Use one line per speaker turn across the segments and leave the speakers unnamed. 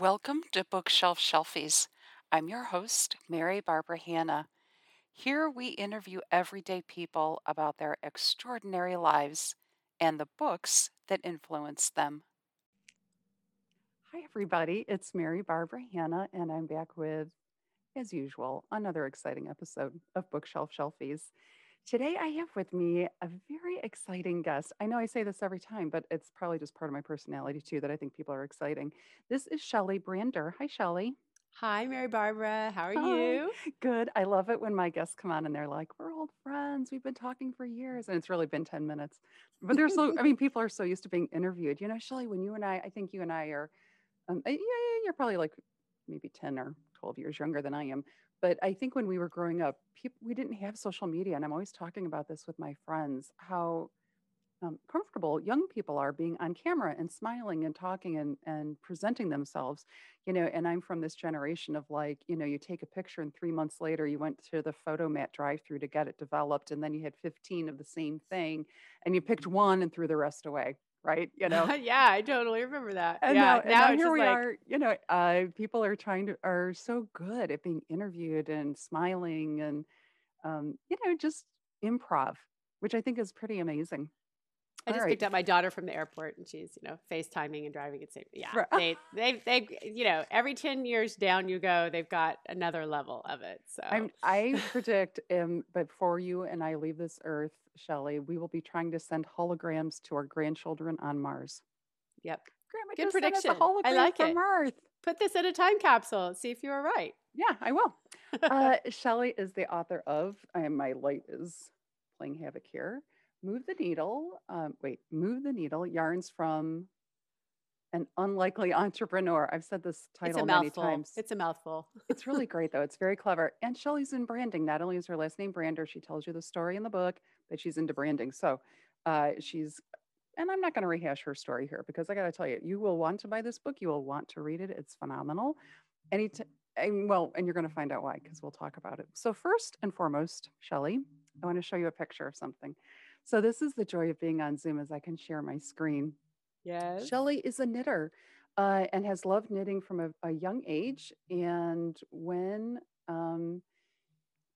Welcome to Bookshelf Shelfies. I'm your host, Mary Barbara Hanna. Here we interview everyday people about their extraordinary lives and the books that influence them. Hi, everybody. It's Mary Barbara Hanna, and I'm back with, as usual, another exciting episode of Bookshelf Shelfies. Today, I have with me a very exciting guest. I know I say this every time, but it's probably just part of my personality too that I think people are exciting. This is Shelley Brander. Hi, Shelley.
Hi, Mary Barbara. How are
Hi.
you?
Good. I love it when my guests come on and they're like, "We're old friends. We've been talking for years," and it's really been ten minutes. But they're so. I mean, people are so used to being interviewed. You know, Shelley, when you and I, I think you and I are, um, yeah, yeah, you're probably like maybe ten or twelve years younger than I am. But I think when we were growing up, people, we didn't have social media. And I'm always talking about this with my friends how um, comfortable young people are being on camera and smiling and talking and, and presenting themselves. You know, and I'm from this generation of like, you know, you take a picture and three months later you went to the Fotomat drive through to get it developed. And then you had 15 of the same thing and you picked one and threw the rest away right? You know,
yeah, I totally remember that.
and
yeah,
now, and now
it's
here we
like,
are. You know, uh, people are trying to are so good at being interviewed and smiling and um, you know just improv, which I think is pretty amazing.
I
All
just
right,
picked up my daughter from the airport, and she's you know FaceTiming and driving at same. Yeah,
Right.
they they they you know every ten years down you go, they've got another level of it. So
I'm, I predict, um, before you and I leave this earth, Shelley, we will be trying to send holograms to our grandchildren on Mars.
yep,
Grandma
Good
just sent us a
prediction. I like
from
it.
Earth.
put this in a time capsule. See if you were right.
Yeah, I will. Uh, Shelley is the author of, and my light is playing havoc here. Move the Needle. Um, wait, Move the Needle yarns from an unlikely entrepreneur. I've said this title many times.
It's a mouthful.
It's really great, though. It's very clever. And Shelley's in branding. Not only is her last name Brander, she tells you the story in the book, but she's into branding. So uh, she's, and I'm not going to rehash her story here because I got to tell you, you will want to buy this book. You will want to read it. It's phenomenal. Any t- and well, and you're going to find out why because we'll talk about it. So first and foremost, Shelley, I want to show you a picture of something. So this is the joy of being on Zoom as I can share my screen.
yes.
Shelley is a knitter uh, and has loved knitting from a, a young age. And when um,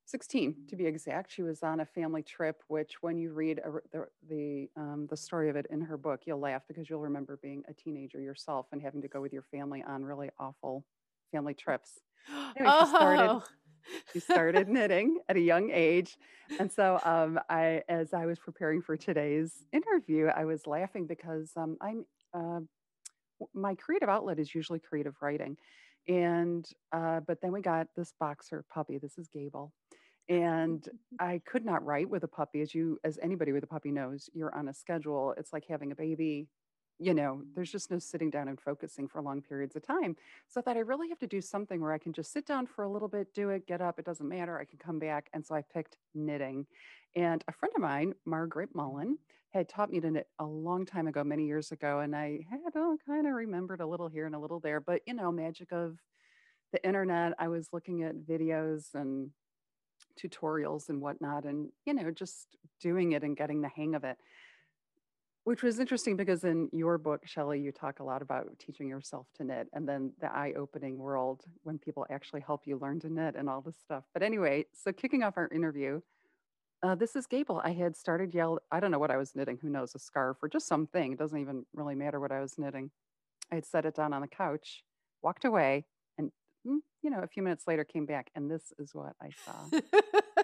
16 to be exact, she was on a family trip, which when you read a, the, the, um, the story of it in her book, you'll laugh because you'll remember being a teenager yourself and having to go with your family on really awful family trips. Anyway, she started
oh.
She started knitting at a young age and so um, i as i was preparing for today's interview i was laughing because um, i'm uh, my creative outlet is usually creative writing and uh, but then we got this boxer puppy this is gable and i could not write with a puppy as you as anybody with a puppy knows you're on a schedule it's like having a baby you know there's just no sitting down and focusing for long periods of time so that I really have to do something where I can just sit down for a little bit, do it, get up, it doesn't matter, I can come back. And so I picked knitting. And a friend of mine, Margaret mm-hmm. Mullen, had taught me to knit a long time ago, many years ago. And I had all kind of remembered a little here and a little there. But, you know, magic of the internet, I was looking at videos and tutorials and whatnot, and, you know, just doing it and getting the hang of it. Which was interesting because in your book, Shelley, you talk a lot about teaching yourself to knit and then the eye opening world when people actually help you learn to knit and all this stuff. But anyway, so kicking off our interview, uh, this is Gable. I had started yell. I don't know what I was knitting. Who knows? A scarf or just something. It doesn't even really matter what I was knitting. I had set it down on the couch, walked away, and mm, you know, a few minutes later came back, and this is what I saw.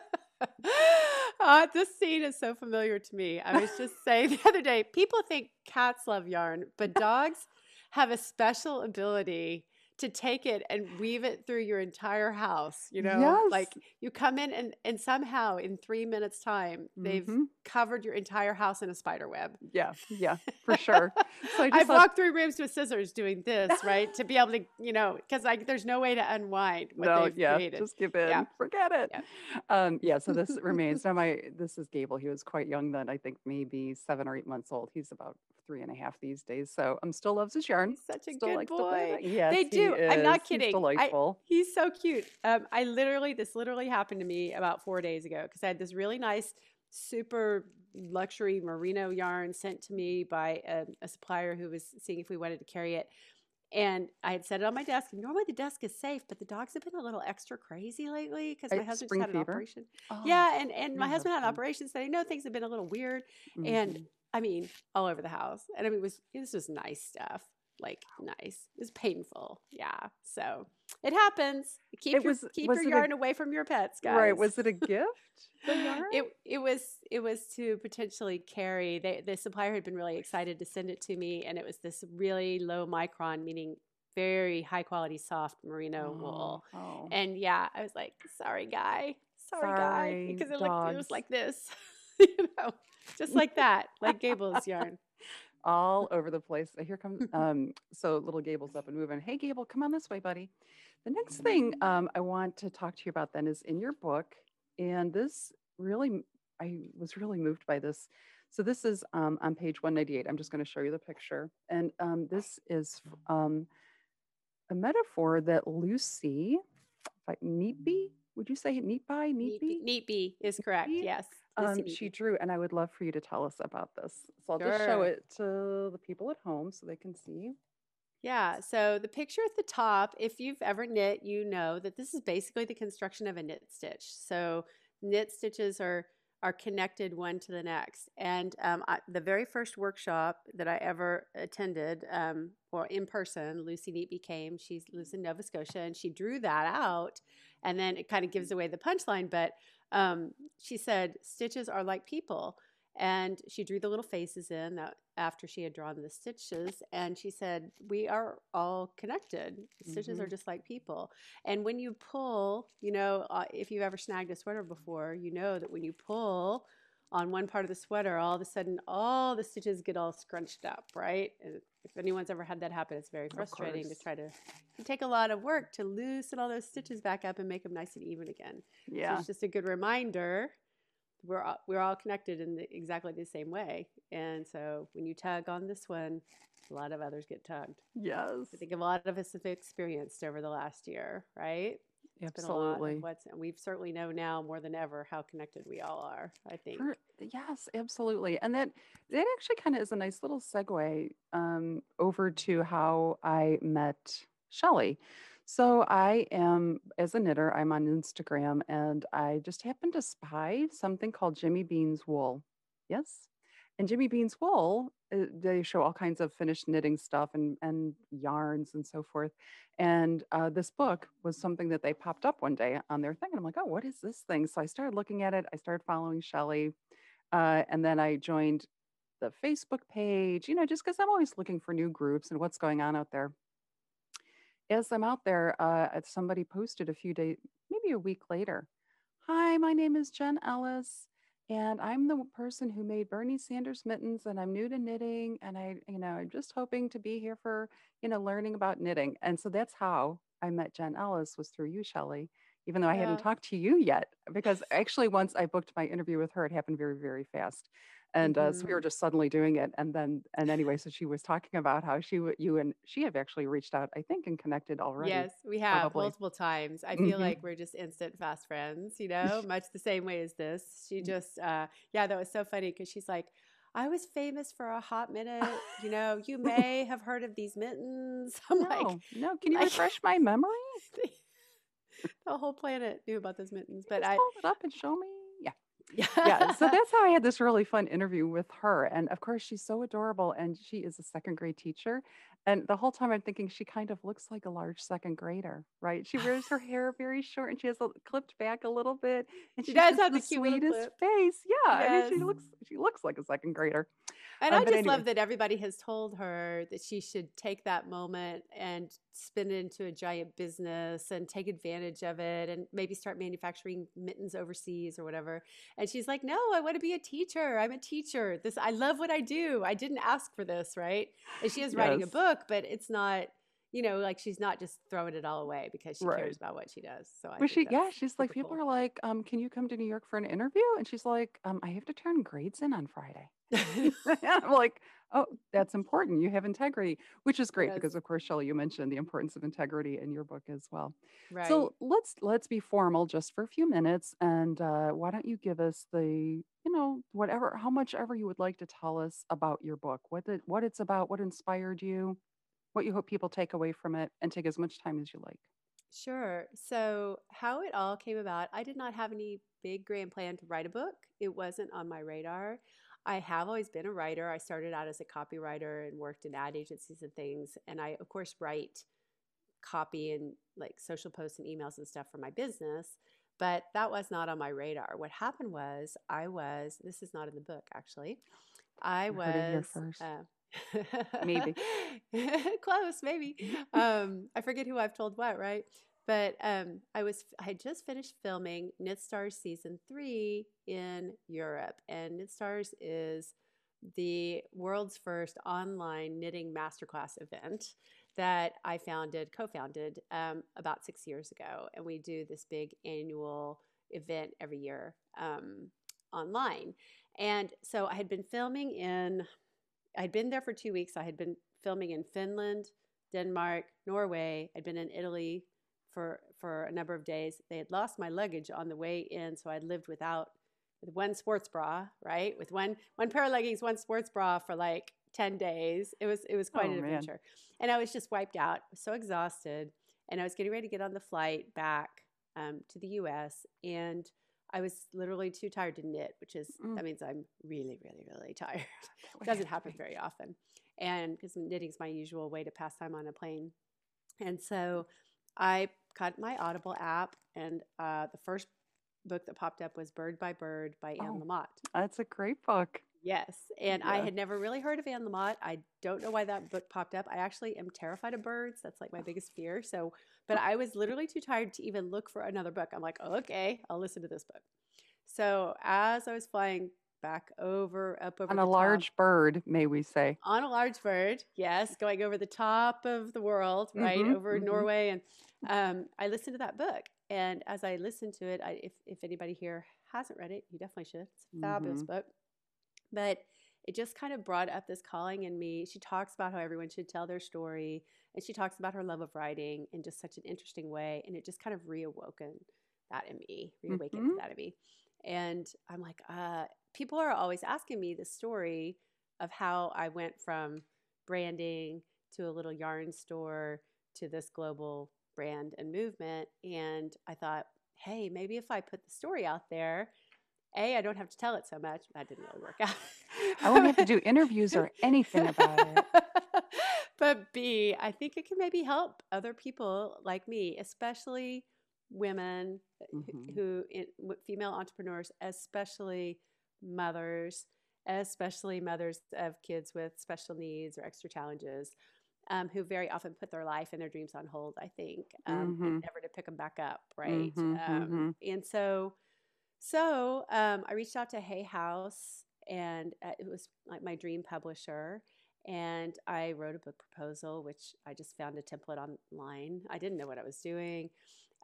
uh, this scene is so familiar to me. I was just saying the other day, people think cats love yarn, but dogs have a special ability to take it and weave it through your entire house. You know,
Yes.
like you come in and, and somehow in three minutes' time, they've
Mhm.
covered your entire house in a spider web.
Yeah, yeah, for sure. So I just
I've
thought,
walked through rooms with scissors doing this, right? to be able to, you know, because like there's no way to unwind what
no,
they've
yeah,
created.
just give in,
Yeah.
forget it.
Yeah.
Um, yeah, so this remains. Now, my this is Gable. He was quite young then. I think maybe seven or eight months old. He's about three and a half these days. So I'm um, still loves his yarn.
He's such a
Still
good
likes to play
boy.
Yes,
they
he
do. I'm not kidding.
He's
I-
delightful.
He's so cute. Um, I literally, this literally happened to me about four days ago because I had this really nice, super luxury merino yarn sent to me by a, a supplier who was seeing if we wanted to carry it. and I had set it on my desk. And normally the desk is safe, but the dogs have been a little extra crazy lately because my husband had an
fever?
operation.
Oh,
Yeah, and and my husband had an operation, so I know things have been a little weird. And
Mhm.
I mean, all over the house. And I mean, it was this was nice stuff, like nice. It was painful, yeah. So it happens. Keep
It
your
was
keep
was
your
it a
yarn away from your pets, guys.
right, was it a gift? The yarn?
It it was it was to potentially carry. They, the supplier had been really excited to send it to me, and it was this really low micron, meaning very high quality soft merino wool.
Oh, oh.
And yeah, I was like, sorry, guy, sorry, guy, because it looked it was like this, you know, just like that, like Gable's yarn.
all over the place. Here comes um so little Gable's up and moving. Hey Gable, come on this way, buddy. The next thing um I want to talk to you about then is in your book, and this really I was really moved by this. So this is um on page 198. I'm just going to show you the picture. And um this is um a metaphor that Lucy like Neatby, would you say Neatby?
Neat
Neatby?
neat bee is correct.
Neatby?
Yes,
um, she drew, and I would love for you to tell us about this. So I'll just show it to the people at home so they can see.
Yeah. So the picture at the top, if you've ever knit, you know that this is basically the construction of a knit stitch. So knit stitches are are connected one to the next. And um, I, the very first workshop that I ever attended, um, or in person, Lucy Neat became. She lives in Nova Scotia, and she drew that out. And then it kind of gives away the punchline, but um, she said stitches are like people. And she drew the little faces in that after she had drawn the stitches and she said we are all connected. Stitches are
Mhm.
just like people. And when you pull you know uh, if you've ever snagged a sweater before you know that when you pull on one part of the sweater all of a sudden all the stitches get all scrunched up right if anyone's ever had that happen it's very frustrating to try to it take a lot of work to loosen all those stitches back up and make them nice and even again so
Yeah.
it's just a good reminder we're all, we're all connected in the, exactly the same way. And so when you tug on this one, a lot of others get tugged.
Yes.
I think a lot of us have experienced over the last year, right? It's been a lot
Absolutely.
what's, and we certainly know now more than ever how connected we all are. I think.
For, yes, absolutely. And that that actually kind of is a nice little segue um, over to how I met Shelley. So I am, as a knitter, I'm on Instagram and I just happened to spy something called Jimmy Bean's Wool. Yes. And Jimmy Bean's Wool, uh, they show all kinds of finished knitting stuff and, and yarns and so forth. And uh, this book was something that they popped up one day on their thing. And I'm like, oh, what is this thing? So I started looking at it. I started following Shelley. Uh, and then I joined the Facebook page, you know, just because I'm always looking for new groups and what's going on out there. As I'm out there, uh, uh, somebody posted a few days, maybe a week later. Hi, my name is Jen Ellis, and I'm the person who made Bernie Sanders mittens, and I'm new to knitting, and I, you know, I'm just hoping to be here for, you know, learning about knitting. And so that's how I met Jen Ellis was through you, Shelley, even though I hadn't talked to you yet, because actually once I booked my interview with her, it happened very, very fast. And uh, so we were
Mhm.
just suddenly doing it, and then and anyway, so she was talking about how she would you and she have actually reached out, I think, and connected already.
Yes, we have
probably.
multiple times. I feel
Mhm.
like we're just instant fast friends, you know, much the same way as this. She just, uh, yeah, that was so funny because she's like, I was famous for a hot minute. You know, you may have heard of these mittens. I'm like,
No, no. Can you refresh my memory?
the whole planet knew about those mittens, but
Just
I,
hold it up and show me. Yeah.
yeah,
so that's how i had this really fun interview with her and of course she's so adorable and she is a second grade teacher and the whole time i'm thinking she kind of looks like a large second grader right she wears her hair very short and she has it clipped back a little bit and
She does have
the
the
sweetest face yeah i mean she looks she looks like a second grader
And
Um,
I just love that everybody has told her that she should take that moment and spin it into a giant business and take advantage of it and maybe start manufacturing mittens overseas or whatever. And she's like, "No, I want to be a teacher. I'm a teacher. This I love what I do. I didn't ask for this, right?" And she is writing a
Yes.
But it's not you know, like she's not just throwing it all away because she
Right.
cares about what she does. So I
Well, she yeah, she's like people
cool.
are like, um, can you come to New York for an interview? And she's like, um, I have to turn grades in on Friday. I'm like, oh, that's important. You have integrity, which is great
Yes.
because of course, Shelley, you mentioned the importance of integrity in your book as well.
right.
So let's let's be formal just for a few minutes, and uh, why don't you give us the you know whatever how much ever you would like to tell us about your book, what the, what it's about, what inspired you. What you hope people take away from it and take as much time as you like.
Sure. So, how it all came about, I did not have any big grand plan to write a book. It wasn't on my radar. I have always been a writer. I started out as a copywriter and worked in ad agencies and things. And I, of course, write copy and like social posts and emails and stuff for my business. But that was not on my radar. What happened was, I was, this is not in the book actually. I
You heard it here
was, uh,
Maybe.
close, maybe. Um, I forget who I've told what, right? But um, I was I had just finished filming Knit Stars season three in Europe, and Knit Stars is the world's first online knitting masterclass event that I founded, co-founded um, about six years ago, and we do this big annual event every year um, online. And so I had been filming in I had been there for two weeks. I had been filming in Finland, Denmark, Norway. I'd been in Italy for for a number of days. They had lost my luggage on the way in, so I'd lived without with one sports bra, right? With one one pair of leggings, one sports bra for like 10 days. It was it was quite
Oh,
an
man.
adventure. And I was just wiped out, so exhausted. And I was getting ready to get on the flight back um, to the US and I was literally too tired to knit, which is
Mm.
that means I'm really, really, really tired. Doesn't
it has to
happen very often. And because knitting's my usual way to pass time on a plane. And so I got my Audible app, and uh, the first book that popped up was Bird by Bird by Anne
Oh.
Lamott.
That's a great book.
Yes. And I had never really heard of Anne Lamott. I don't know why that book popped up. I actually am terrified of birds. That's like my biggest fear. So, but I was literally too tired to even look for another book. I'm like, okay, I'll listen to this book. So as I was flying back over, up over
On a
top-
large bird, may we say.
on a large bird, yes, going over the top of the world, right
Mhm,
over
mhm.
Norway, and um, I listened to that book. And as I listened to it, I, if if anybody here hasn't read it, you definitely should. It's a fabulous
Mhm.
book. But it just kind of brought up this calling in me. She talks about how everyone should tell their story, and she talks about her love of writing in just such an interesting way. And it just kind of reawoken that in me, reawakened
Mhm.
that in me. And I'm like, uh, people are always asking me the story of how I went from branding to a little yarn store to this global brand and movement. And I thought, hey, maybe if I put the story out there, A, I don't have to tell it so much. That didn't really work out.
I won't have to do interviews or anything about it.
but B, I think it can maybe help other people like me, especially women who-
Mhm.
who, female entrepreneurs, especially mothers, especially mothers of kids with special needs or extra challenges, um, who very often put their life and their dreams on hold, I think, um,
Mhm.
never to pick them back up, right?
Mhm,
Um, and so, so um, I reached out to Hay House, and uh, it was like my dream publisher. And I wrote a book proposal, which I just found a template online. I didn't know what I was doing.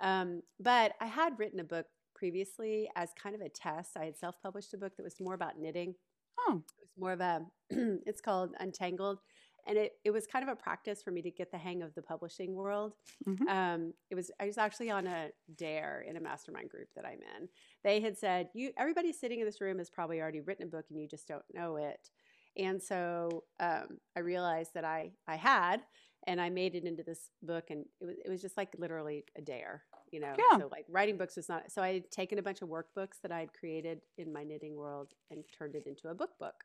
Um, but I had written a book previously as kind of a test. I had self published a book that was more about knitting.
Oh,
It was more of a, it's called Untangled. And it, it was kind of a practice for me to get the hang of the publishing world.
Mhm.
Um, it was I was actually on a dare in a mastermind group that I'm in. They had said, "You, everybody sitting in this room has probably already written a book, and you just don't know it." And so um, I realized that I I had, and I made it into this book, and it was it was just like literally a dare, you know.
Yeah.
So like writing books was not. So I had taken a bunch of workbooks that I had created in my knitting world and turned it into a book book.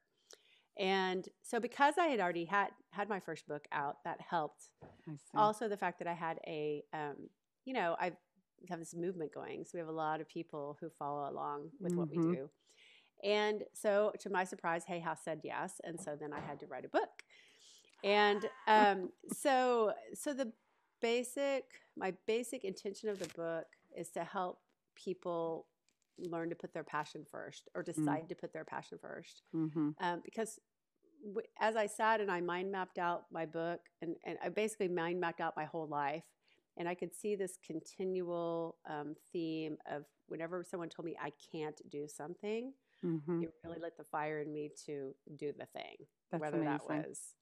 And so because I had already had had my first book out, that helped also the fact that I had a, um, you know, I have this movement going. So we have a lot of people who follow along with what
Mhm.
we do. And so to my surprise, Hay House said yes. And so then I had to write a book. And um, so, so the basic, my basic intention of the book is to help people learn to put their passion first or decide to put their passion first
Mhm.
um, because w- as I sat and I mind mapped out my book, and, and I basically mind mapped out my whole life, and I could see this continual um, theme of whenever someone told me I can't do something,
Mhm.
it really lit the fire in me to do the thing,
That's
whether that was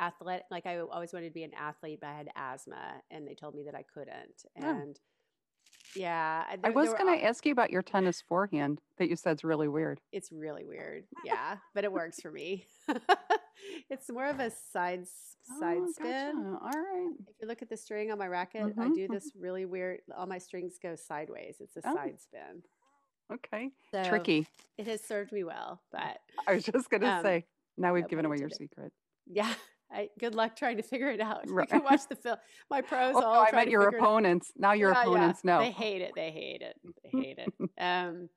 athletic. Like I always wanted to be an athlete, but I had asthma, and they told me that I couldn't.
Oh.
Yeah,
I was going to ask you about your tennis forehand that you said's really weird.
It's really weird. Yeah, but it works for me. it's more of a side side
Oh,
spin.
gotcha. All right.
If you look at the string on my racket, I
Mhm,
do
mhm.
this really weird. All my strings go sideways. It's a
Oh.
side spin.
Okay.
So
Tricky.
it has served me well, but
I was just gonna
um,
say. Now we've given away your
intended.
secret.
Yeah. I, good luck trying to figure it out. You can watch the film. My pros
Oh no,
all
I
try
meant your
figure it out.
opponents. Now your
Yeah, yeah.
opponents know.
They hate it. They hate it. They hate it. Um,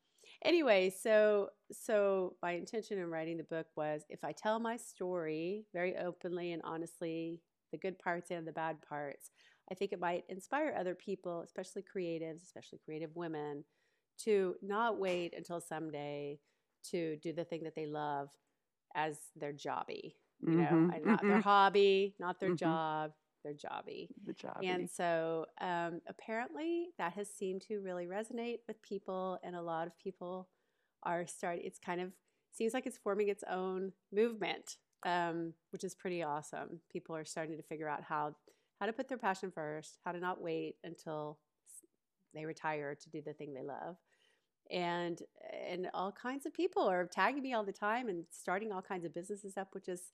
anyway, so so my intention in writing the book was if I tell my story very openly and honestly, the good parts and the bad parts, I think it might inspire other people, especially creatives, especially creative women, to not wait until someday to do the thing that they love as their jobby. You know,
Mhm,
and not their
mhm.
hobby, not their
Mhm.
job, their jobby.
The job.
And so um, apparently that has seemed to really resonate with people, and a lot of people are starting. It's kind of seems like it's forming its own movement, um, which is pretty awesome. People are starting to figure out how how to put their passion first, how to not wait until they retire to do the thing they love. And and all kinds of people are tagging me all the time and starting all kinds of businesses up, which is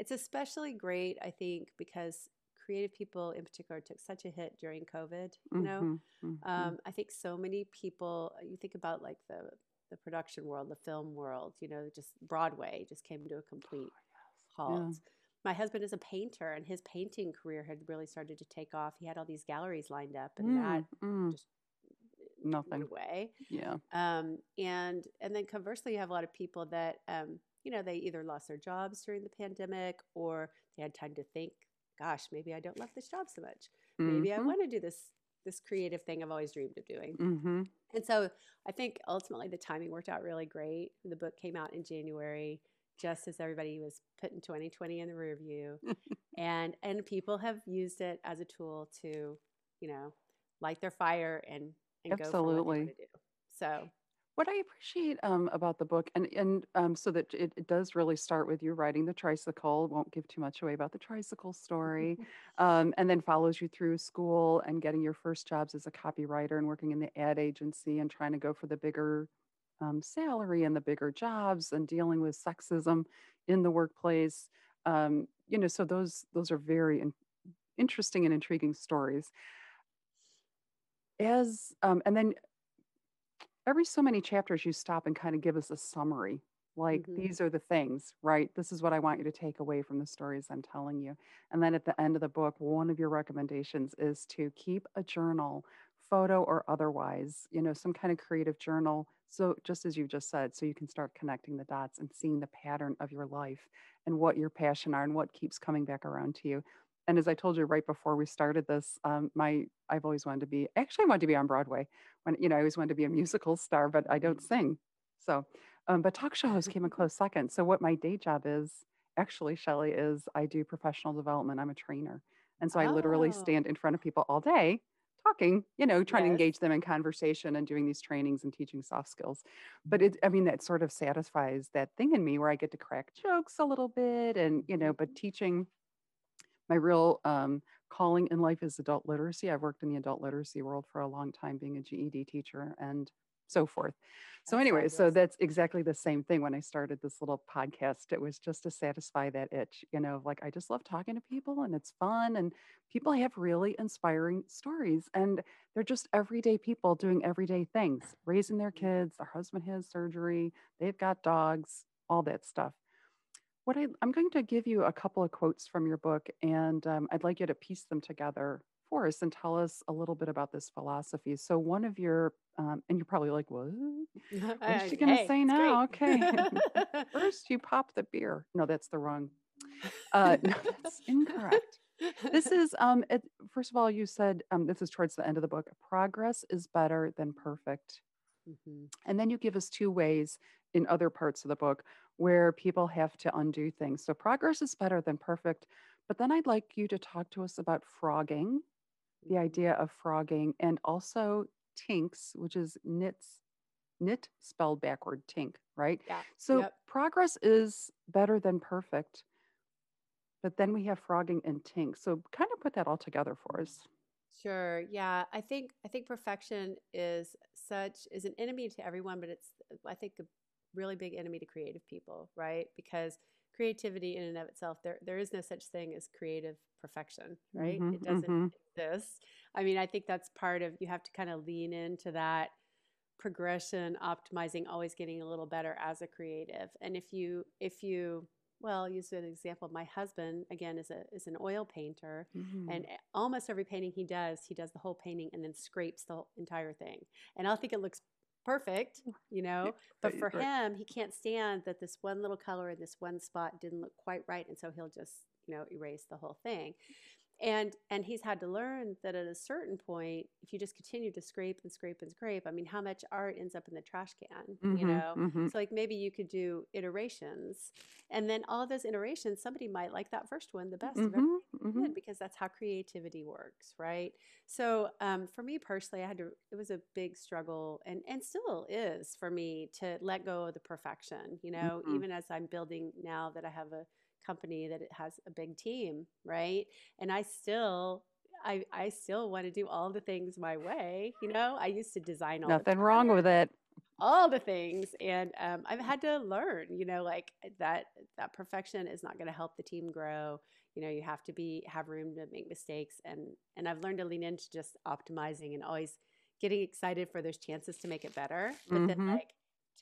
it's especially great, I think, because creative people in particular took such a hit during COVID. You know,
Mhm, mhm.
um, I think so many people. You think about like the the production world, the film world. You know, just Broadway just came to a complete halt. My husband is a painter, and his painting career had really started to take off. He had all these galleries lined up, and that
Mm, mm.
just
Nothing.
went away.
Yeah.
Um, and and then conversely, you have a lot of people that um, you know they either lost their jobs during the pandemic or they had time to think, "Gosh, maybe I don't love this job so much. Maybe I
Mhm,
want to do this this creative thing I've always dreamed of doing."
mhm.
And so I think ultimately the timing worked out really great. The book came out in January, just as everybody was putting 2020 in the rear view, and and people have used it as a tool to, you know, light their fire and and go for what they
Absolutely.
want to do. So.
What I appreciate um, about the book, and and um, so that it, it does really start with you riding the tricycle. Won't give too much away about the tricycle story, um, and then follows you through school and getting your first jobs as a copywriter and working in the ad agency and trying to go for the bigger um, salary and the bigger jobs and dealing with sexism in the workplace. Um, you know, so those those are very in, interesting and intriguing stories. As um, and then every so many chapters you stop and kind of give us a summary like
Mhm.
these are the things right? This is what i want you to take away from the stories i'm telling you. And then at the end of the book one of your recommendations is to keep a journal photo or otherwise you know some kind of creative journal so just as you just said so you can start connecting the dots and seeing the pattern of your life and what your passion are and what keeps coming back around to you and as i told you right before we started this um, my i've always wanted to be actually i wanted to be on broadway when you know i always wanted to be a musical star but i don't sing. So um, but talk shows came a close second. So what my day job is actually shelley is i do professional development. I'm a trainer. And so i literally
Oh,
stand in front of people all day talking you know trying to engage them in conversation and doing these trainings and teaching soft skills. But it i mean that sort of satisfies that thing in me where i get to crack jokes a little bit and you know but teaching my real um, calling in life is adult literacy. I've worked in the adult literacy world for a long time, being a GED teacher and so forth. So,
That's
anyway, so that's exactly the same thing when I started this little podcast. It was just to satisfy that itch, you know, like I just love talking to people and it's fun. And people have really inspiring stories. And they're just everyday people doing everyday things, raising their
Mhm.
kids. Their husband has surgery, they've got dogs, all that stuff. What I, I'm going to give you a couple of quotes from your book, and um, I'd like you to piece them together for us and tell us a little bit about this philosophy. So, one of your, um, and you're probably like, what? What
I-
is she going to
hey,
say now?
great.
Okay. First, you pop the beer. No, that's the wrong. Uh, no, that's incorrect. This is, um, it, first of all, you said um, this is towards the end of the book progress is better than perfect.
Mhm.
And then you give us two ways in other parts of the book where people have to undo things. So progress is better than perfect. But then I'd like you to talk to us about frogging, the
Mhm.
idea of frogging, and also tinks, which is knits, knit spelled backward, tink, right?
Yeah.
So
Yep.
progress is better than perfect. But then we have frogging and tink. So kind of put that all together for us.
Sure. Yeah. I think I think perfection is such is an enemy to everyone, but it's I think a really big enemy to creative people, right? Because creativity in and of itself, there there is no such thing as creative perfection, right?
Mhm,
It doesn't
mhm.
exist. I mean, I think that's part of you have to kind of lean into that progression, optimizing, always getting a little better as a creative. And if you if you well, I'll use an example. My husband again is a is an oil painter, and
Mhm.
a- almost every painting he does, he does the whole painting and then scrapes the entire thing. And I'll think it looks perfect, you know, but for him, he can't stand that this one little color in this one spot didn't look quite right, and so he'll just, you know, erase the whole thing. And and he's had to learn that at a certain point, if you just continue to scrape and scrape and scrape, I mean, how much art ends up in the trash can, you
Mhm,
know?
mhm.
So like maybe you could do iterations, and then all of those iterations, somebody might like that first one the best
Mhm,
you
mhm.
did because that's how creativity works, right? So um, for me personally, I had to. It was a big struggle, and and still is for me to let go of the perfection. You know,
Mhm.
even as I'm building now that I have a company that it has a big team, right? And I still. I, I still want to do all the things my way. You know, I used to design all the
Nothing wrong with it.
all the things and um, i've had to learn you know like that that perfection is not going to help the team grow you know you have to be have room to make mistakes and and i've learned to lean into just optimizing and always getting excited for those chances to make it better but then
Mhm.
like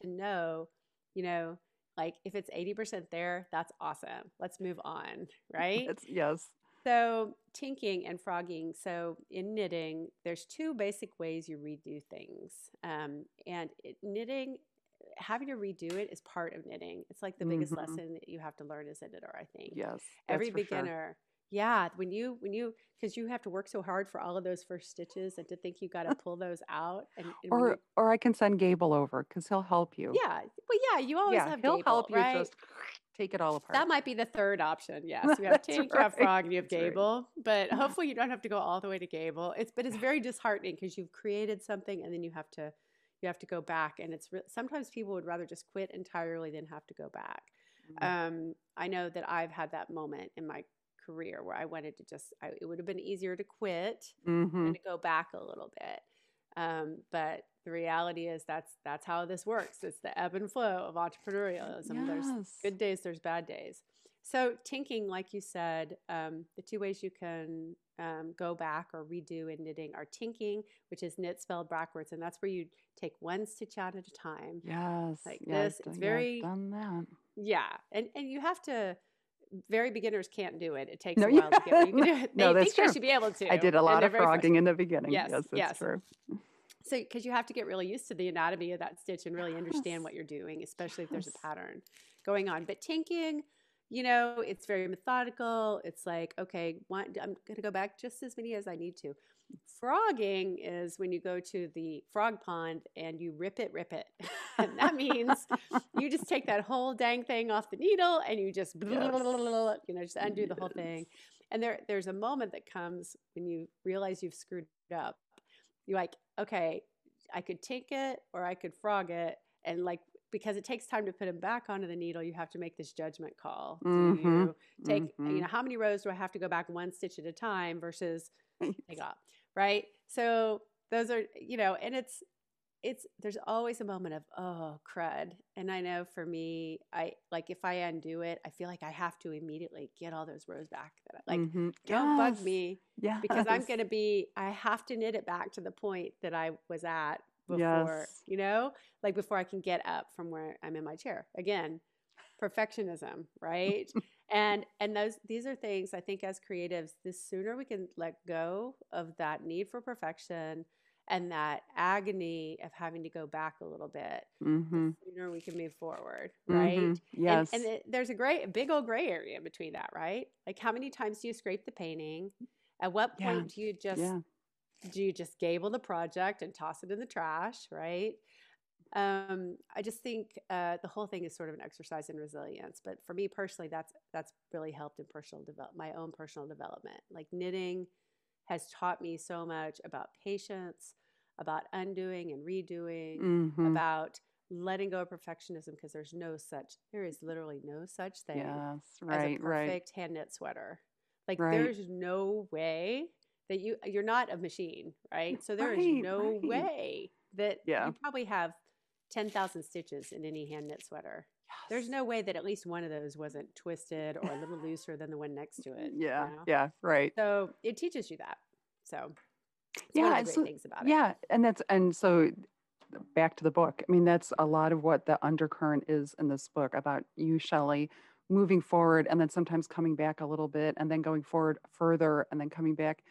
to know you know like if it's 80% there that's awesome let's move on right
It's yes.
so, tinking and frogging. So, in knitting, there's two basic ways you redo things. Um, and it, knitting, having to redo it is part of knitting. It's like the biggest
Mhm.
lesson that you have to learn as a knitter, I think.
Yes.
Every
That's for sure.
beginner, yeah, when you, when you, because you have to work so hard for all of those first stitches and to think you got to pull those out. And, and
Or
you're,
or I can send Gable over because he'll help you.
yeah, well, yeah, you always
Yeah,
have
he'll
Gable,
help you
right?
just take it all apart.
That might be the third option. Yes, you have
That's
Tink, you have. Frog, and you have
That's right.
Gable. But hopefully, you don't have to go all the way to Gable. It's but it's very disheartening because you've created something and then you have to you have to go back. And it's re- sometimes people would rather just quit entirely than have to go back.
Mm.
Um, I know that I've had that moment in my career where I wanted to just. I, it would have been easier to quit
Mhm.
and to go back a little bit. Um, but the reality is that's that's how this works. It's the ebb and flow of entrepreneurialism. There's good days, there's bad days. So tinking, like you said, um, the two ways you can um, go back or redo in knitting are tinking, which is knit spelled backwards, and that's where you take one stitch out at a time.
Yes.
Like
I've
this, it's very
done that.
yeah, and and you have to. Very beginners can't do it. It takes
No,
a
yeah.
while to get where you can do it. They
No, that's
think they should be able to.
I did a lot of frogging in the beginning.
Yes,
Yes, that's
yes.
true.
So, because you have to get really used to the anatomy of that stitch and really understand what you're doing, especially if there's a pattern going on. But tinking, you know, it's very methodical. It's like, okay, one, I'm going to go back just as many as I need to. Frogging is when you go to the frog pond and you rip it, rip it. and that means you just take that whole dang thing off the needle and you just, you know, just undo the whole thing. And there, there's a moment that comes when you realize you've screwed up. You're like, okay, I could tink it or I could frog it. And like, because it takes time to put them back onto the needle, you have to make this judgment call. Do
Mhm,
you take, you
mhm.
know, how many rows do I have to go back one stitch at a time versus take off, right? So those are, you know, and it's, it's, there's always a moment of, oh, crud. And I know for me, I like if I undo it, I feel like I have to immediately get all those rows back. That I, like,
Mhm.
don't bug me
Yeah.
because I'm going to be, I have to knit it back to the point that I was at before,
Yes.
you know, like before I can get up from where I'm in my chair. Again, perfectionism, right? and and those these are things I think as creatives, the sooner we can let go of that need for perfection and that agony of having to go back a little bit,
Mhm.
the sooner we can move forward, right?
Mhm. Yes.
And, and it, there's a great, big old gray area between that, right? Like, how many times do you scrape the painting? At what
Yeah.
point do you just
yeah.
do you just gable the project and toss it in the trash, right? Um, I just think uh, the whole thing is sort of an exercise in resilience. But for me personally, that's that's really helped in personal develop my own personal development. Like knitting has taught me so much about patience, about undoing and redoing,
Mhm.
about letting go of perfectionism because there's no such there is literally no such thing
Yes.
as a
Right. Right.
perfect hand knit sweater. Like
Right.
there's no way that you you're not a machine, right? So there is
Right,
no
right.
way that
Yeah.
you probably have ten thousand stitches in any hand knit sweater.
Yes.
There's no way that at least one of those wasn't twisted or a little looser than the one next to it. you
Yeah,
know?
yeah, right.
So it teaches you that. So it's one
Yeah,
of the great
so
things about it.
yeah, and that's and so back to the book. I mean, that's a lot of what the undercurrent is in this book about you, Shelley, moving forward and then sometimes coming back a little bit and then going forward further and then coming back,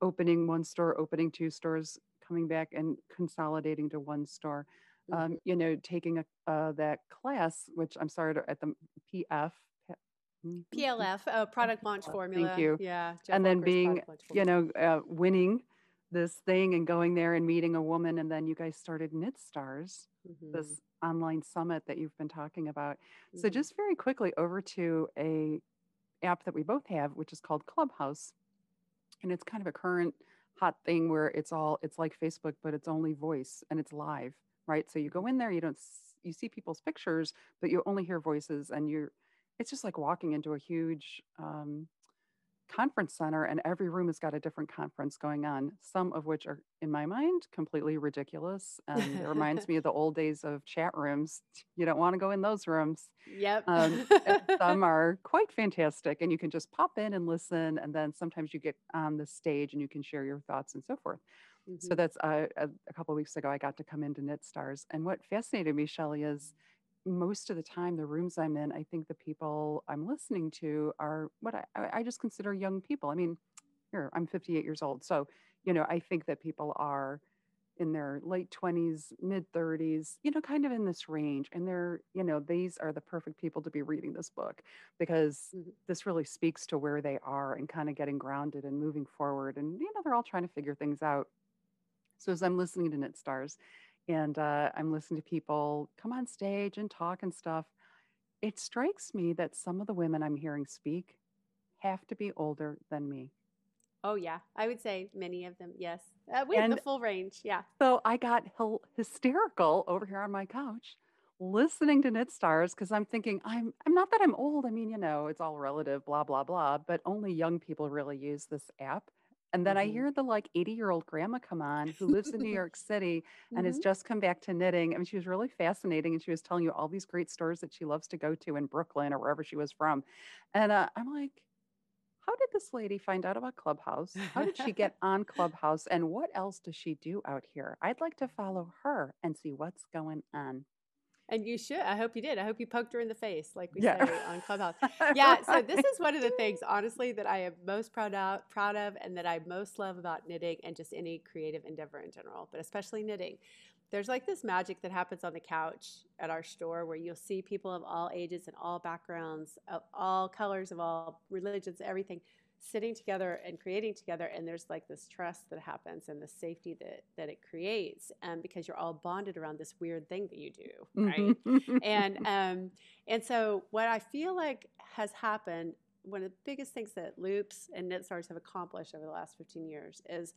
opening one store, opening two stores, coming back and consolidating to one store.
Mhm.
Um, you know, taking a uh, that class, which I'm sorry to, at the PF. mm, mm, mm,
PLF, uh, product launch
PLF,
formula.
Thank you.
Yeah. Jeff
And then
Walker's
being, you know, uh, winning this thing and going there and meeting a woman, and then you guys started Knit Stars,
Mhm,
this online summit that you've been talking about. So
mhm.
just very quickly over to a app that we both have, which is called Clubhouse, and it's kind of a current hot thing where it's all it's like Facebook, but it's only voice and it's live, right? So you go in there, you don't you see people's pictures, but you only hear voices, and you're it's just like walking into a huge um, conference center and every room has got a different conference going on some of which are in my mind completely ridiculous and it reminds me of the old days of chat rooms you don't want to go in those rooms
Yep.
um, some are quite fantastic and you can just pop in and listen and then sometimes you get on the stage and you can share your thoughts and so forth so
Mhm.
that's uh, a, a couple of weeks ago i got to come into knit stars and what fascinated me shelley is most of the time the rooms i'm in i think the people i'm listening to are what i, I just consider young people i mean here i'm 58 years old so you know i think that people are in their late 20s mid 30s you know kind of in this range and they're you know these are the perfect people to be reading this book because
Mhm.
this really speaks to where they are and kind of getting grounded and moving forward and you know they're all trying to figure things out so as I'm listening to Knit Stars and uh, I'm listening to people come on stage and talk and stuff, it strikes me that some of the women I'm hearing speak have to be older than me.
Oh yeah, I would say many of them. Yes, uh, we have the full range. Yeah.
so I got hysterical over here on my couch listening to Knit Stars because I'm thinking I'm I'm not that I'm old. I mean, you know, it's all relative, blah blah blah. But only young people really use this app. And then I
Mhm.
hear the like 80 year old grandma come on who lives in New York City and has
Mhm.
just come back to knitting. I mean, she was really fascinating and she was telling you all these great stores that she loves to go to in Brooklyn or wherever she was from. And uh, I'm like, how did this lady find out about Clubhouse? How did she get on Clubhouse? And what else does she do out here? I'd like to follow her and see what's going on.
And you should. I hope you did. I hope you poked her in the face, like we
Yeah.
say on Clubhouse. Yeah. So this is one of the things, honestly, that I am most proud of, proud of, and that I most love about knitting and just any creative endeavor in general, but especially knitting. There's like this magic that happens on the couch at our store where you'll see people of all ages and all backgrounds, of all colors, of all religions, everything sitting together and creating together and there's like this trust that happens and the safety that that it creates um, because you're all bonded around this weird thing that you do right
Mhm.
and um and so what i feel like has happened one of the biggest things that loops and knit stars have accomplished over the last 15 years is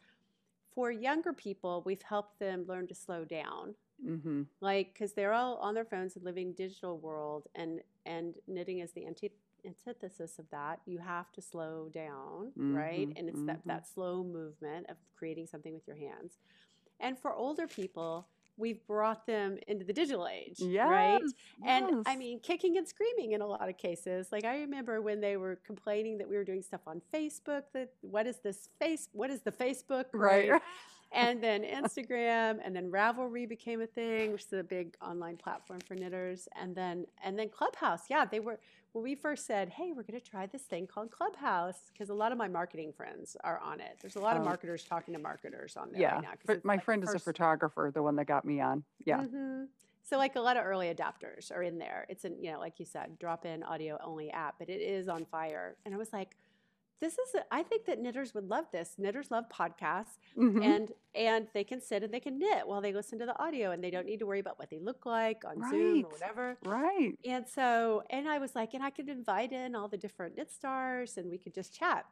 for younger people we've helped them learn to slow down
Mhm.
like because they're all on their phones and living digital world and and knitting is the anti- antithesis of that you have to slow down right
Mhm,
and it's that
mhm.
that slow movement of creating something with your hands and for older people we've brought them into the digital age right
Yes.
and I mean, kicking and screaming in a lot of cases. Like I remember when they were complaining that we were doing stuff on Facebook. That what is this face? What is the Facebook?
Right.
Right. And then Instagram, and then Ravelry became a thing, which is a big online platform for knitters. And then and then Clubhouse. Yeah, they were when we first said, "Hey, we're going to try this thing called Clubhouse," because a lot of my marketing friends are on it. There's a lot of
Oh.
marketers talking to marketers on there
Yeah.
right now. it's
My
like
friend is a photographer, the one that got me on. Yeah.
hmm So like a lot of early adopters are in there. It's an you know like you said, drop in audio only app, but it is on fire. And I was like, this is a, I think that knitters would love this. Knitters love podcasts,
Mhm.
and and they can sit and they can knit while they listen to the audio, and they don't need to worry about what they look like on Zoom or whatever.
Right.
And so and I was like, and I could invite in all the different knit stars, and we could just chat.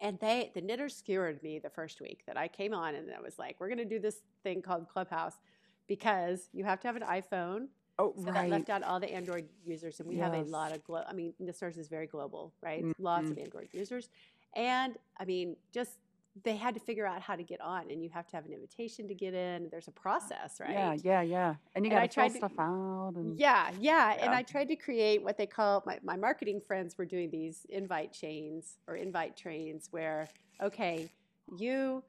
And they, the knitters skewered me the first week that I came on, and I was like, we're going to do this thing called Clubhouse because you have to have an iPhone.
Oh,
So that left out all the Android users, and we have a lot of, glo- I mean, the source is very global, right? Lots of
Mhm.
Android users. And I mean, just they had to figure out how to get on, and you have to have an invitation to get in. There's a process, right?
Yeah, yeah, yeah. And you got to
to-
stuff out. And
Yeah, yeah. And I tried to create what they call my, my marketing friends were doing these invite chains or invite trains where, okay, you,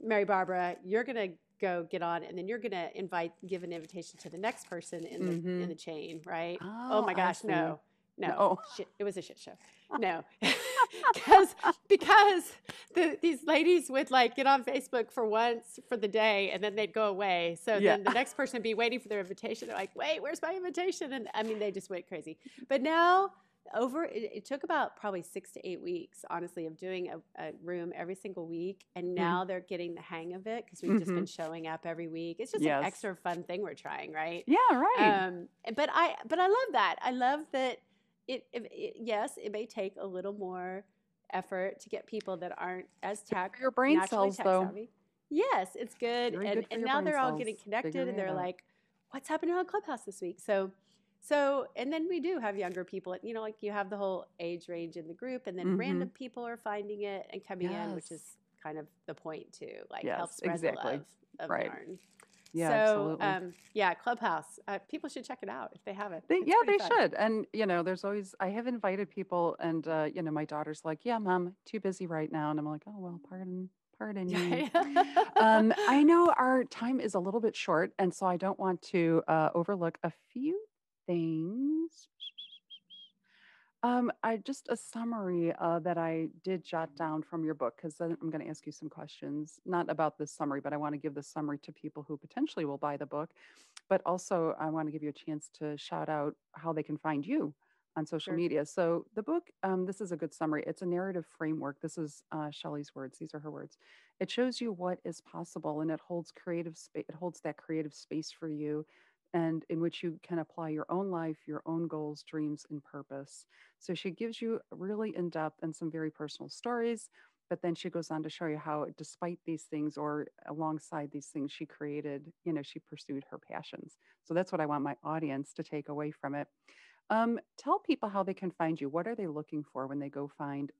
Mary Barbara, you're going to go get on and then you're going to invite, give an invitation to the next person in the, in
Mhm.
the chain, right?
Oh,
Oh, my gosh, no. No,
No.
Shit, it was a shit show. No, because because the, these ladies would like get on Facebook for once for the day and then they'd go away. So
Yeah.
then the next person would be waiting for their invitation. They're like, "Wait, where's my invitation?" And I mean, they just went crazy. But now, over it, it took about probably six to eight weeks, honestly, of doing a, a room every single week. And
Mm-hmm.
now they're getting the hang of it because we've just been showing up every week. It's just
Yes.
an extra fun thing we're trying, right?
Yeah, right.
Um, but I but I love that. I love that it, it, it yes, it may take a little more effort to get people that aren't as tech
your brain cells,
tech
though.
savvy. Yes, it's good.
Very
and
good
and now they're all getting connected
figuring
and they're like, what's happening on Clubhouse this week? So so and then we do have younger people, you know, like you have the whole age range in the group and then
Mhm.
random people are finding it and coming in, which is kind of the point too. Like
Yes,
help spread
exactly.
the love of
Right.
yarn.
Yeah,
so,
absolutely.
Um, yeah, Clubhouse. Uh, people should check it out if they haven't.
They, yeah, they
fun.
should. And you know, there's always I have invited people, and uh, you know, my daughter's like, "Yeah, mom, too busy right now," and I'm like, "Oh well, pardon, pardon you." um, I know our time is a little bit short, and so I don't want to uh, overlook a few things. Um, I just a summary uh, that I did jot down from your book because I'm going to ask you some questions, not about this summary, but I want to give the summary to people who potentially will buy the book. But also, I want to give you a chance to shout out how they can find you on social
Sure.
media. So the book, um, this is a good summary. It's a narrative framework. This is uh, Shelley's words. These are her words. It shows you what is possible, and it holds creative space. It holds that creative space for you, and in which you can apply your own life, your own goals, dreams, and purpose. So she gives you really in depth and some very personal stories. But then she goes on to show you how, despite these things or alongside these things, she created, you know, she pursued her passions. So that's what I want my audience to take away from it. Um, tell people how they can find you. What are they looking for when they go find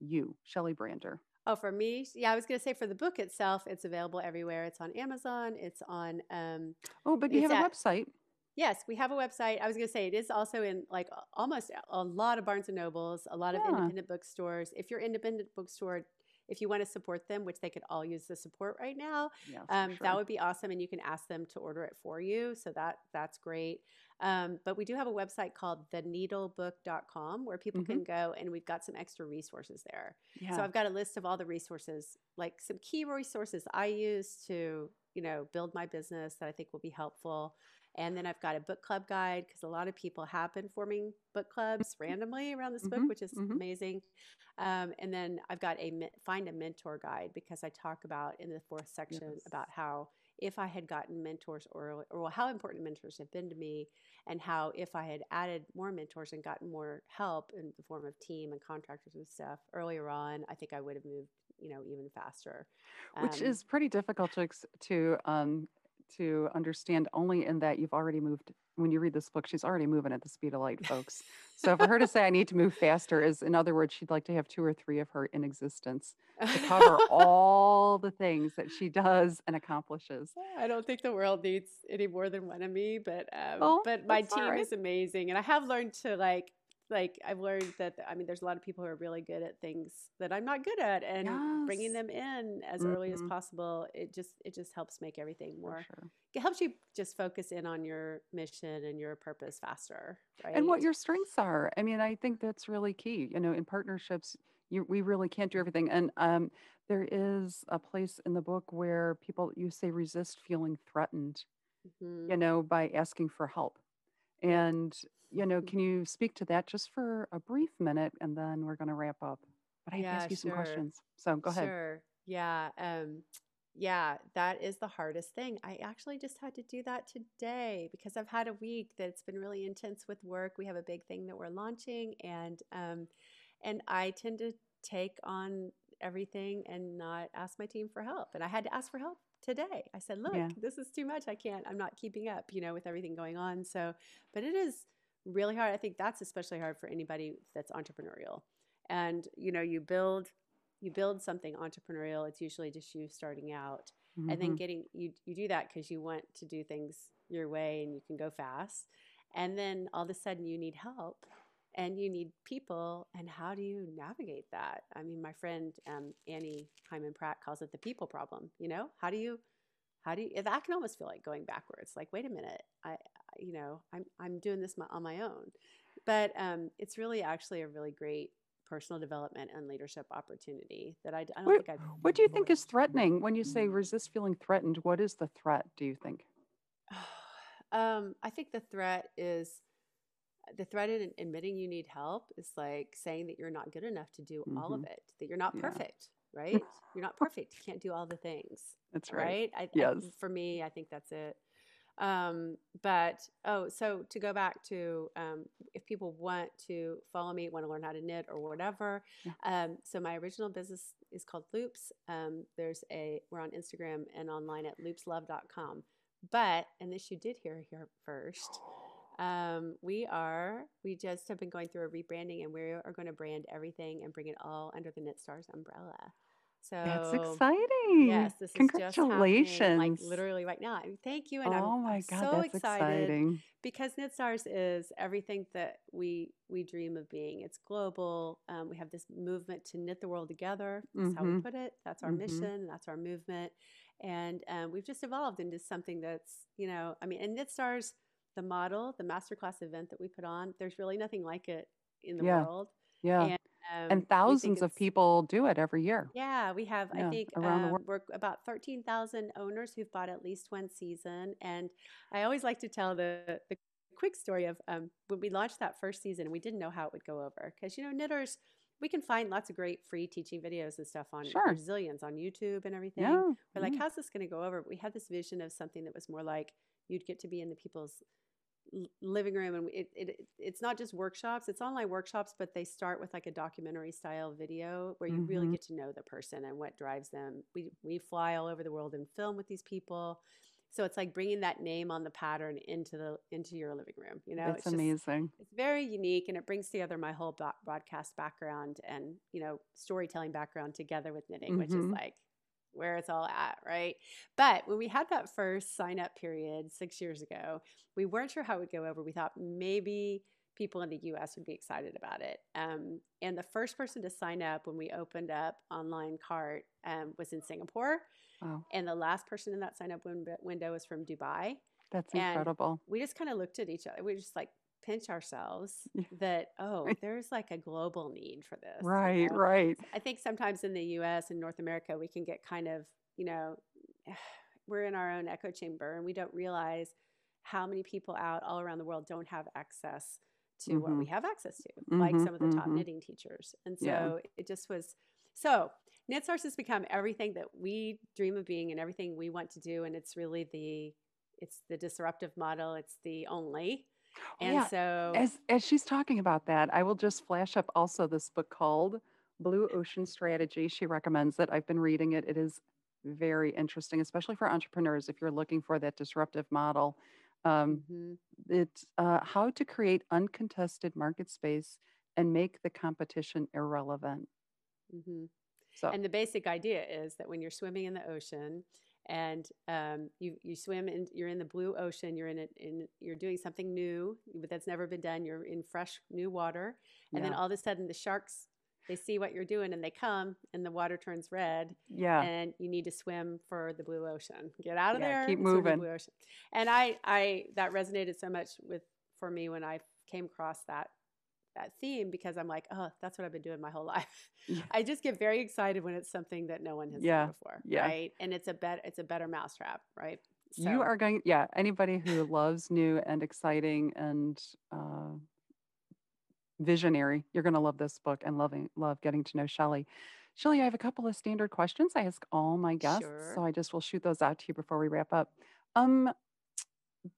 you, Shelley Brander?
Oh, for me, yeah, I was going to say for the book itself, it's available everywhere. It's on Amazon. It's on. Um,
Oh, but you have a website.
yes, we have a website. I was going to say it is also in like almost a lot of Barnes and Nobles, a lot of independent bookstores. If your independent bookstore, if you want to support them, which they could all use the support right now,
for
um,
sure.
that would be awesome, and you can ask them to order it for you. So that that's great. Um, but we do have a website called theneedlebook.com where people can go, and we've got some extra resources there.
yeah.
So I've got a list of all the resources, like some key resources I use to, you know, build my business that I think will be helpful. And then I've got a book club guide because a lot of people have been forming book clubs randomly around this book,
Mhm,
which is
mhm.
amazing. Um, and then I've got a find a mentor guide because I talk about in the fourth section
Yes.
about how if I had gotten mentors or or how important mentors have been to me, and how if I had added more mentors and gotten more help in the form of team and contractors and stuff earlier on, I think I would have moved, you know, even faster.
which
Um,
is pretty difficult to to um to understand only in that you've already moved when you read this book she's already moving at the speed of light folks so for her to say i need to move faster is in other words she'd like to have two or three of her in existence to cover all the things that she does and accomplishes
I don't think the world needs any more than one of me, but um,
Well,
but my team
right.
is amazing, and I have learned to like like I've learned that I mean there's a lot of people who are really good at things that I'm not good at, and bringing them in as early as
Mhm.
possible it just it just helps make everything more.
sure
It helps you just focus in on your mission and your purpose faster, right?
and what your strengths are i mean i think that's really key you know in partnerships you, we really can't do everything and um, there is a place in the book where people you say resist feeling threatened
Mhm.
you know, by asking for help. And, you know, can you speak to that just for a brief minute and then we're going to wrap up? But I have to ask you some questions. So go ahead.
Sure. Yeah. Um, yeah, that is the hardest thing. I actually just had to do that today because I've had a week that's been really intense with work. We have a big thing that we're launching, and um, and I tend to take on everything and not ask my team for help. And I had to ask for help today. I said, "Look,
Yeah.
this is too much. I can't. I'm not keeping up. You know, with everything going on." So, but it is really hard. I think that's especially hard for anybody that's entrepreneurial. And you know, you build you build something entrepreneurial, it's usually just you starting out, mm-hmm. and then mm-hmm. getting you you do that because you want to do things your way and you can go fast, and then all of a sudden you need help and you need people and how do you navigate that i mean my friend um, annie hyman pratt calls it the people problem you know how do you how do you that can almost feel like going backwards like wait a minute i you know i'm, I'm doing this on my own but um, it's really actually a really great personal development and leadership opportunity that i, I don't
what,
think i
what do you think is threatening when you say resist feeling threatened what is the threat do you think
um, i think the threat is the threat in admitting you need help is like saying that you're not good enough to do mm-hmm. all of mm-hmm. it, that you're not yeah. perfect, right? you're not perfect. You can't do all the things.
That's right.
Right. I,
yes.
I, for me, I think that's it. Um, but oh, so to go back to um, if people want to follow me, want to learn how to knit or whatever. Yeah. Um, so my original business is called Loops. Um, there's a we're on Instagram and online at loopslove.com. But and this you did hear here first. Um, we are, we just have been going through a rebranding and we are going to brand everything and bring it all under the Knit Stars umbrella. So
that's exciting.
Yes, this
Congratulations.
like literally right now. Thank you. And
oh
I'm,
my God,
so excited
exciting.
because Knit Stars is everything that we we dream of being. It's global. Um, we have this movement to knit the world together. That's mm-hmm. how we mm-hmm. put it. That's our mm-hmm. mission. That's our movement. And um, we've just evolved into something that's, you know, I mean, and Knit Stars – the model, the masterclass event that we put on, there's really nothing like it in the
yeah.
world.
Yeah. And, um, and thousands of people do it every year.
Yeah, we have, yeah, I think, around um, the world. we're about 13,000 owners who've bought at least one season. And I always like to tell the, the quick story of um, when we launched that first season, we didn't know how it would go over. Because, you know, knitters, we can find lots of great free teaching videos and stuff on
sure.
zillions on YouTube and everything.
Yeah.
We're like, how's this going to go over? We had this vision of something that was more like you'd get to be in the people's living room and it, it it's not just workshops it's online workshops but they start with like a documentary style video where you mm-hmm. really get to know the person and what drives them we we fly all over the world and film with these people so it's like bringing that name on the pattern into the into your living room you know
it's, it's amazing
just, it's very unique and it brings together my whole broadcast background and you know storytelling background together with knitting mm-hmm. which is mm-hmm. like where it's all at, right? But when we had that first sign up period six years ago, we weren't sure how it would go over. We thought maybe people in the US would be excited about it. Um, and the first person to sign up when we opened up online cart um, was in Singapore. Wow. And the last person in that sign up win- window was from Dubai.
That's incredible.
we just kind of looked at each other. We were just like, pinch ourselves that oh there's like a global need for this
right you know? right
i think sometimes in the us and north america we can get kind of you know we're in our own echo chamber and we don't realize how many people out all around the world don't have access to mm-hmm. what we mm-hmm. have access to mm-hmm, like some of the mm-hmm. top knitting teachers and so yeah. it just was so knitstars has become everything that we dream of being and everything we want to do and it's really the it's the disruptive model it's the only and
yeah.
so,
as as she's talking about that, I will just flash up also this book called Blue Ocean Strategy. She recommends it. I've been reading it. It is very interesting, especially for entrepreneurs if you're looking for that disruptive model. Um, mm-hmm. It's uh, how to create uncontested market space and make the competition irrelevant.
Mm-hmm. So, and the basic idea is that when you're swimming in the ocean and um, you you swim and you're in the blue ocean. You're in it. In you're doing something new that's never been done. You're in fresh new water, and yeah. then all of a sudden the sharks they see what you're doing and they come and the water turns red.
Yeah,
and you need to swim for the blue ocean. Get out of
yeah,
there.
Keep moving.
blue ocean. And I I that resonated so much with for me when I came across that that theme because I'm like, oh, that's what I've been doing my whole life. Yeah. I just get very excited when it's something that no one has yeah. done before,
yeah.
right? And it's a bet, it's a better mousetrap, right?
So. You are going, yeah. Anybody who loves new and exciting and uh, visionary, you're going to love this book and loving love getting to know Shelley. Shelley, I have a couple of standard questions I ask all my guests,
sure.
so I just will shoot those out to you before we wrap up. Um,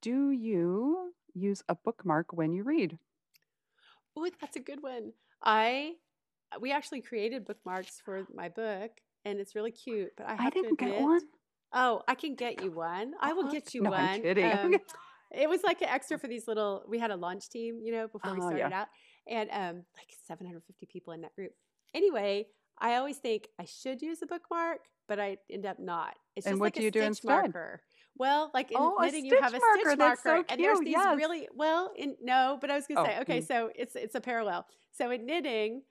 do you use a bookmark when you read?
Oh, that's a good one. I we actually created bookmarks for my book, and it's really cute. But I have
I didn't
admit,
get one.
Oh, I can get you one. I will get you
no,
one.
I'm kidding. Um,
it was like an extra for these little. We had a launch team, you know, before we
Oh,
started
yeah.
out, and um, like 750 people in that group. Anyway, I always think I should use a bookmark, but I end up not. It's
And
just
what
like
do
a
you do
stitch marker. Well, like in
Oh,
knitting, you have a
marker.
stitch
That's
marker,
so
and there's these
Yes.
really well. In no, but I was gonna
Oh,
say okay.
mm.
So it's it's a parallel. So in knitting,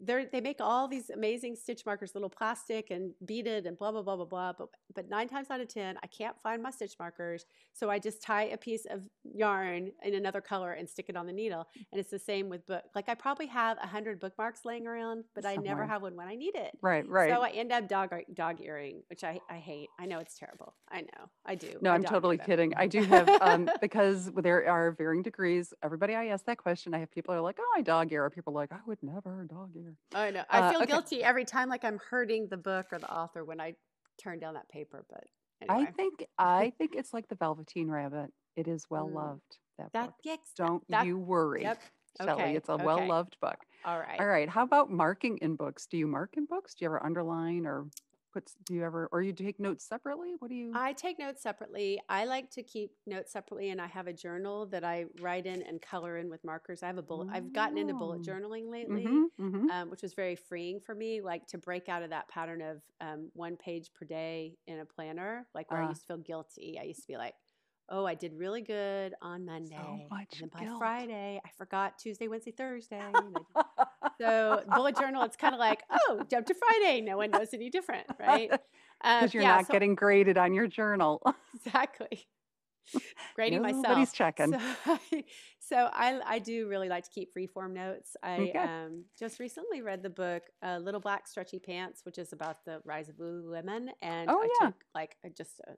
they they make all these amazing stitch markers, little plastic and beaded and blah blah blah blah blah. But but nine times out of ten, I can't find my stitch markers, so I just tie a piece of yarn in another color and stick it on the needle. And it's the same with book. Like I probably have a hundred bookmarks laying around, but I never have one when I need it.
Right, right.
So I end up dog dog earring, which I, I hate. I know it's terrible. I know. I do.
No,
I
I'm totally kidding. I do have um because there are varying degrees. Everybody I ask that question, I have people are like, "Oh, I dog ear." People are like, "I would never dog ear."
I know. I
Uh,
feel
okay.
guilty every time like I'm hurting the book or the author when I turn down that paper. But
I think I think it's like the Velveteen Rabbit. It is well
Mm.
loved. That
that
book.
yes,
Don't
that
you worry,
yep.
Shelley.
Okay.
It's a
okay.
well loved book.
All right.
All right. How about marking in books? Do you mark in books? Do you ever underline or Do you ever or you take notes separately? What do you?
I take notes separately. I like to keep notes separately, and I have a journal that I write in and color in with markers. I have a bullet. I've gotten into bullet
Oh.
journaling lately.
Mm-hmm, mm-hmm.
um, which was very freeing for me, like to break out of that pattern of um, one page per day in a planner, like where I
Ah.
used to feel guilty. I used to be like, oh, I did really good on Monday.
much
and then by
guilt.
Friday, I forgot Tuesday, Wednesday, Thursday. I so bullet journal, it's kind of like, oh, jump to Friday. No one knows any different, right? Um,
Because you're
yeah,
not
so-
getting graded on your journal.
exactly. Grading myself.
Nobody's checking.
So, I, so I, I do really like to keep freeform notes. I
Okay.
um, just recently read the book uh, Little Black Stretchy Pants, which is about the rise of Lululemon. And
Oh,
I
yeah.
took like a, just a,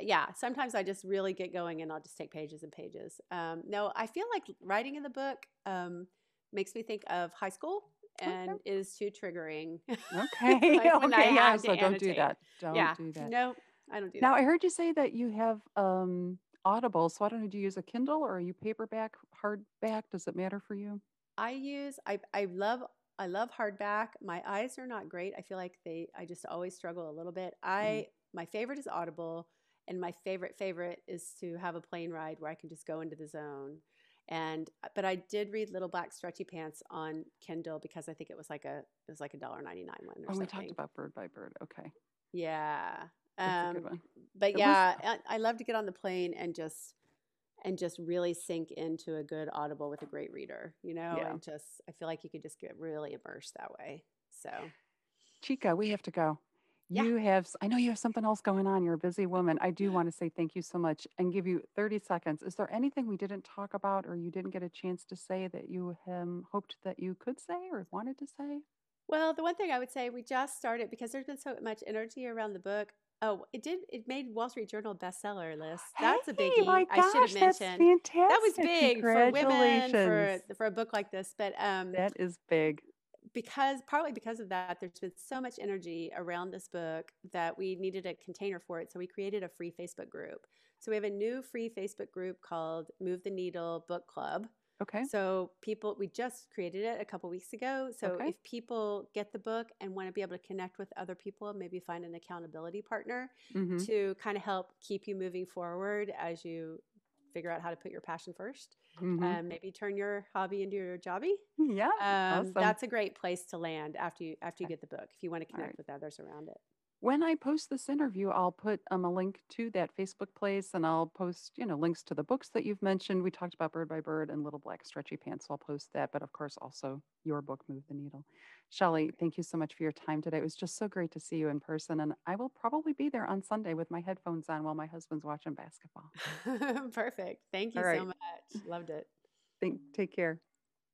yeah, sometimes I just really get going and I'll just take pages and pages. Um, no, I feel like writing in the book um, makes me think of high school and is too triggering.
Okay.
Like
okay. Yeah. So don't do that. Don't
yeah.
do that.
No, I don't do
Now
that.
Now I heard you say that you have um Audible. So I don't know. Do you use a Kindle or are you paperback, hardback? Does it matter for you?
I use I I love I love hardback. My eyes are not great. I feel like they I just always struggle a little bit. I my favorite is Audible and my favorite favorite is to have a plane ride where I can just go into the zone. And uh, but I did read Little Black Stretchy Pants on Kindle because I think it was like a it was like a dollar ninety nine one or
Oh, we
something.
talked about Bird by Bird. Okay.
yeah.
That's a
Um,
good one.
but
It was-
yeah, I, I love to get on the plane and just and just really sink into a good audible with a great reader, you know,
Yeah.
and just I feel like you could just get really immersed that way. So
Chica, we have to go.
Yeah.
You have, i know you have something else going on. You're a busy woman. I do want to say thank you so much and give you 30 seconds. Is there anything we didn't talk about or you didn't get a chance to say that you um, hoped that you could say or wanted to say?
well, the one thing I would say we just started because there's been so much energy around the book. Oh, it did. It made Wall Street Journal bestseller list. That's a
Hey,
biggie.
My
I
gosh,
should have
that's
mentioned.
fantastic.
That was big for women for for a book like this. But um,
That is big.
Because partly because of that there's been so much energy around this book that we needed a container for it so we created a free facebook group so we have a new free facebook group called move the needle book club
Okay.
so people we just created it a couple weeks ago so
Okay.
if people get the book and want to be able to connect with other people maybe find an accountability partner
hmm
to kind of help keep you moving forward as you figure out how to put your passion 1st
hmm
and maybe turn your hobby into your jobby
yeah.
um,
awesome.
that's a great place to land after you after you
Okay.
get the book if you want to connect
right.
with others around it.
When I post this interview, I'll put um, a link to that Facebook place and I'll post, you know, links to the books that you've mentioned. We talked about Bird by Bird and Little Black Stretchy Pants. So I'll post that. But of course, also your book, Move the Needle. Shelley, thank you so much for your time today. It was just so great to see you in person. And I will probably be there on Sunday with my headphones on while my husband's watching basketball.
Perfect. Thank you
right.
so much. Loved it.
Think, take care.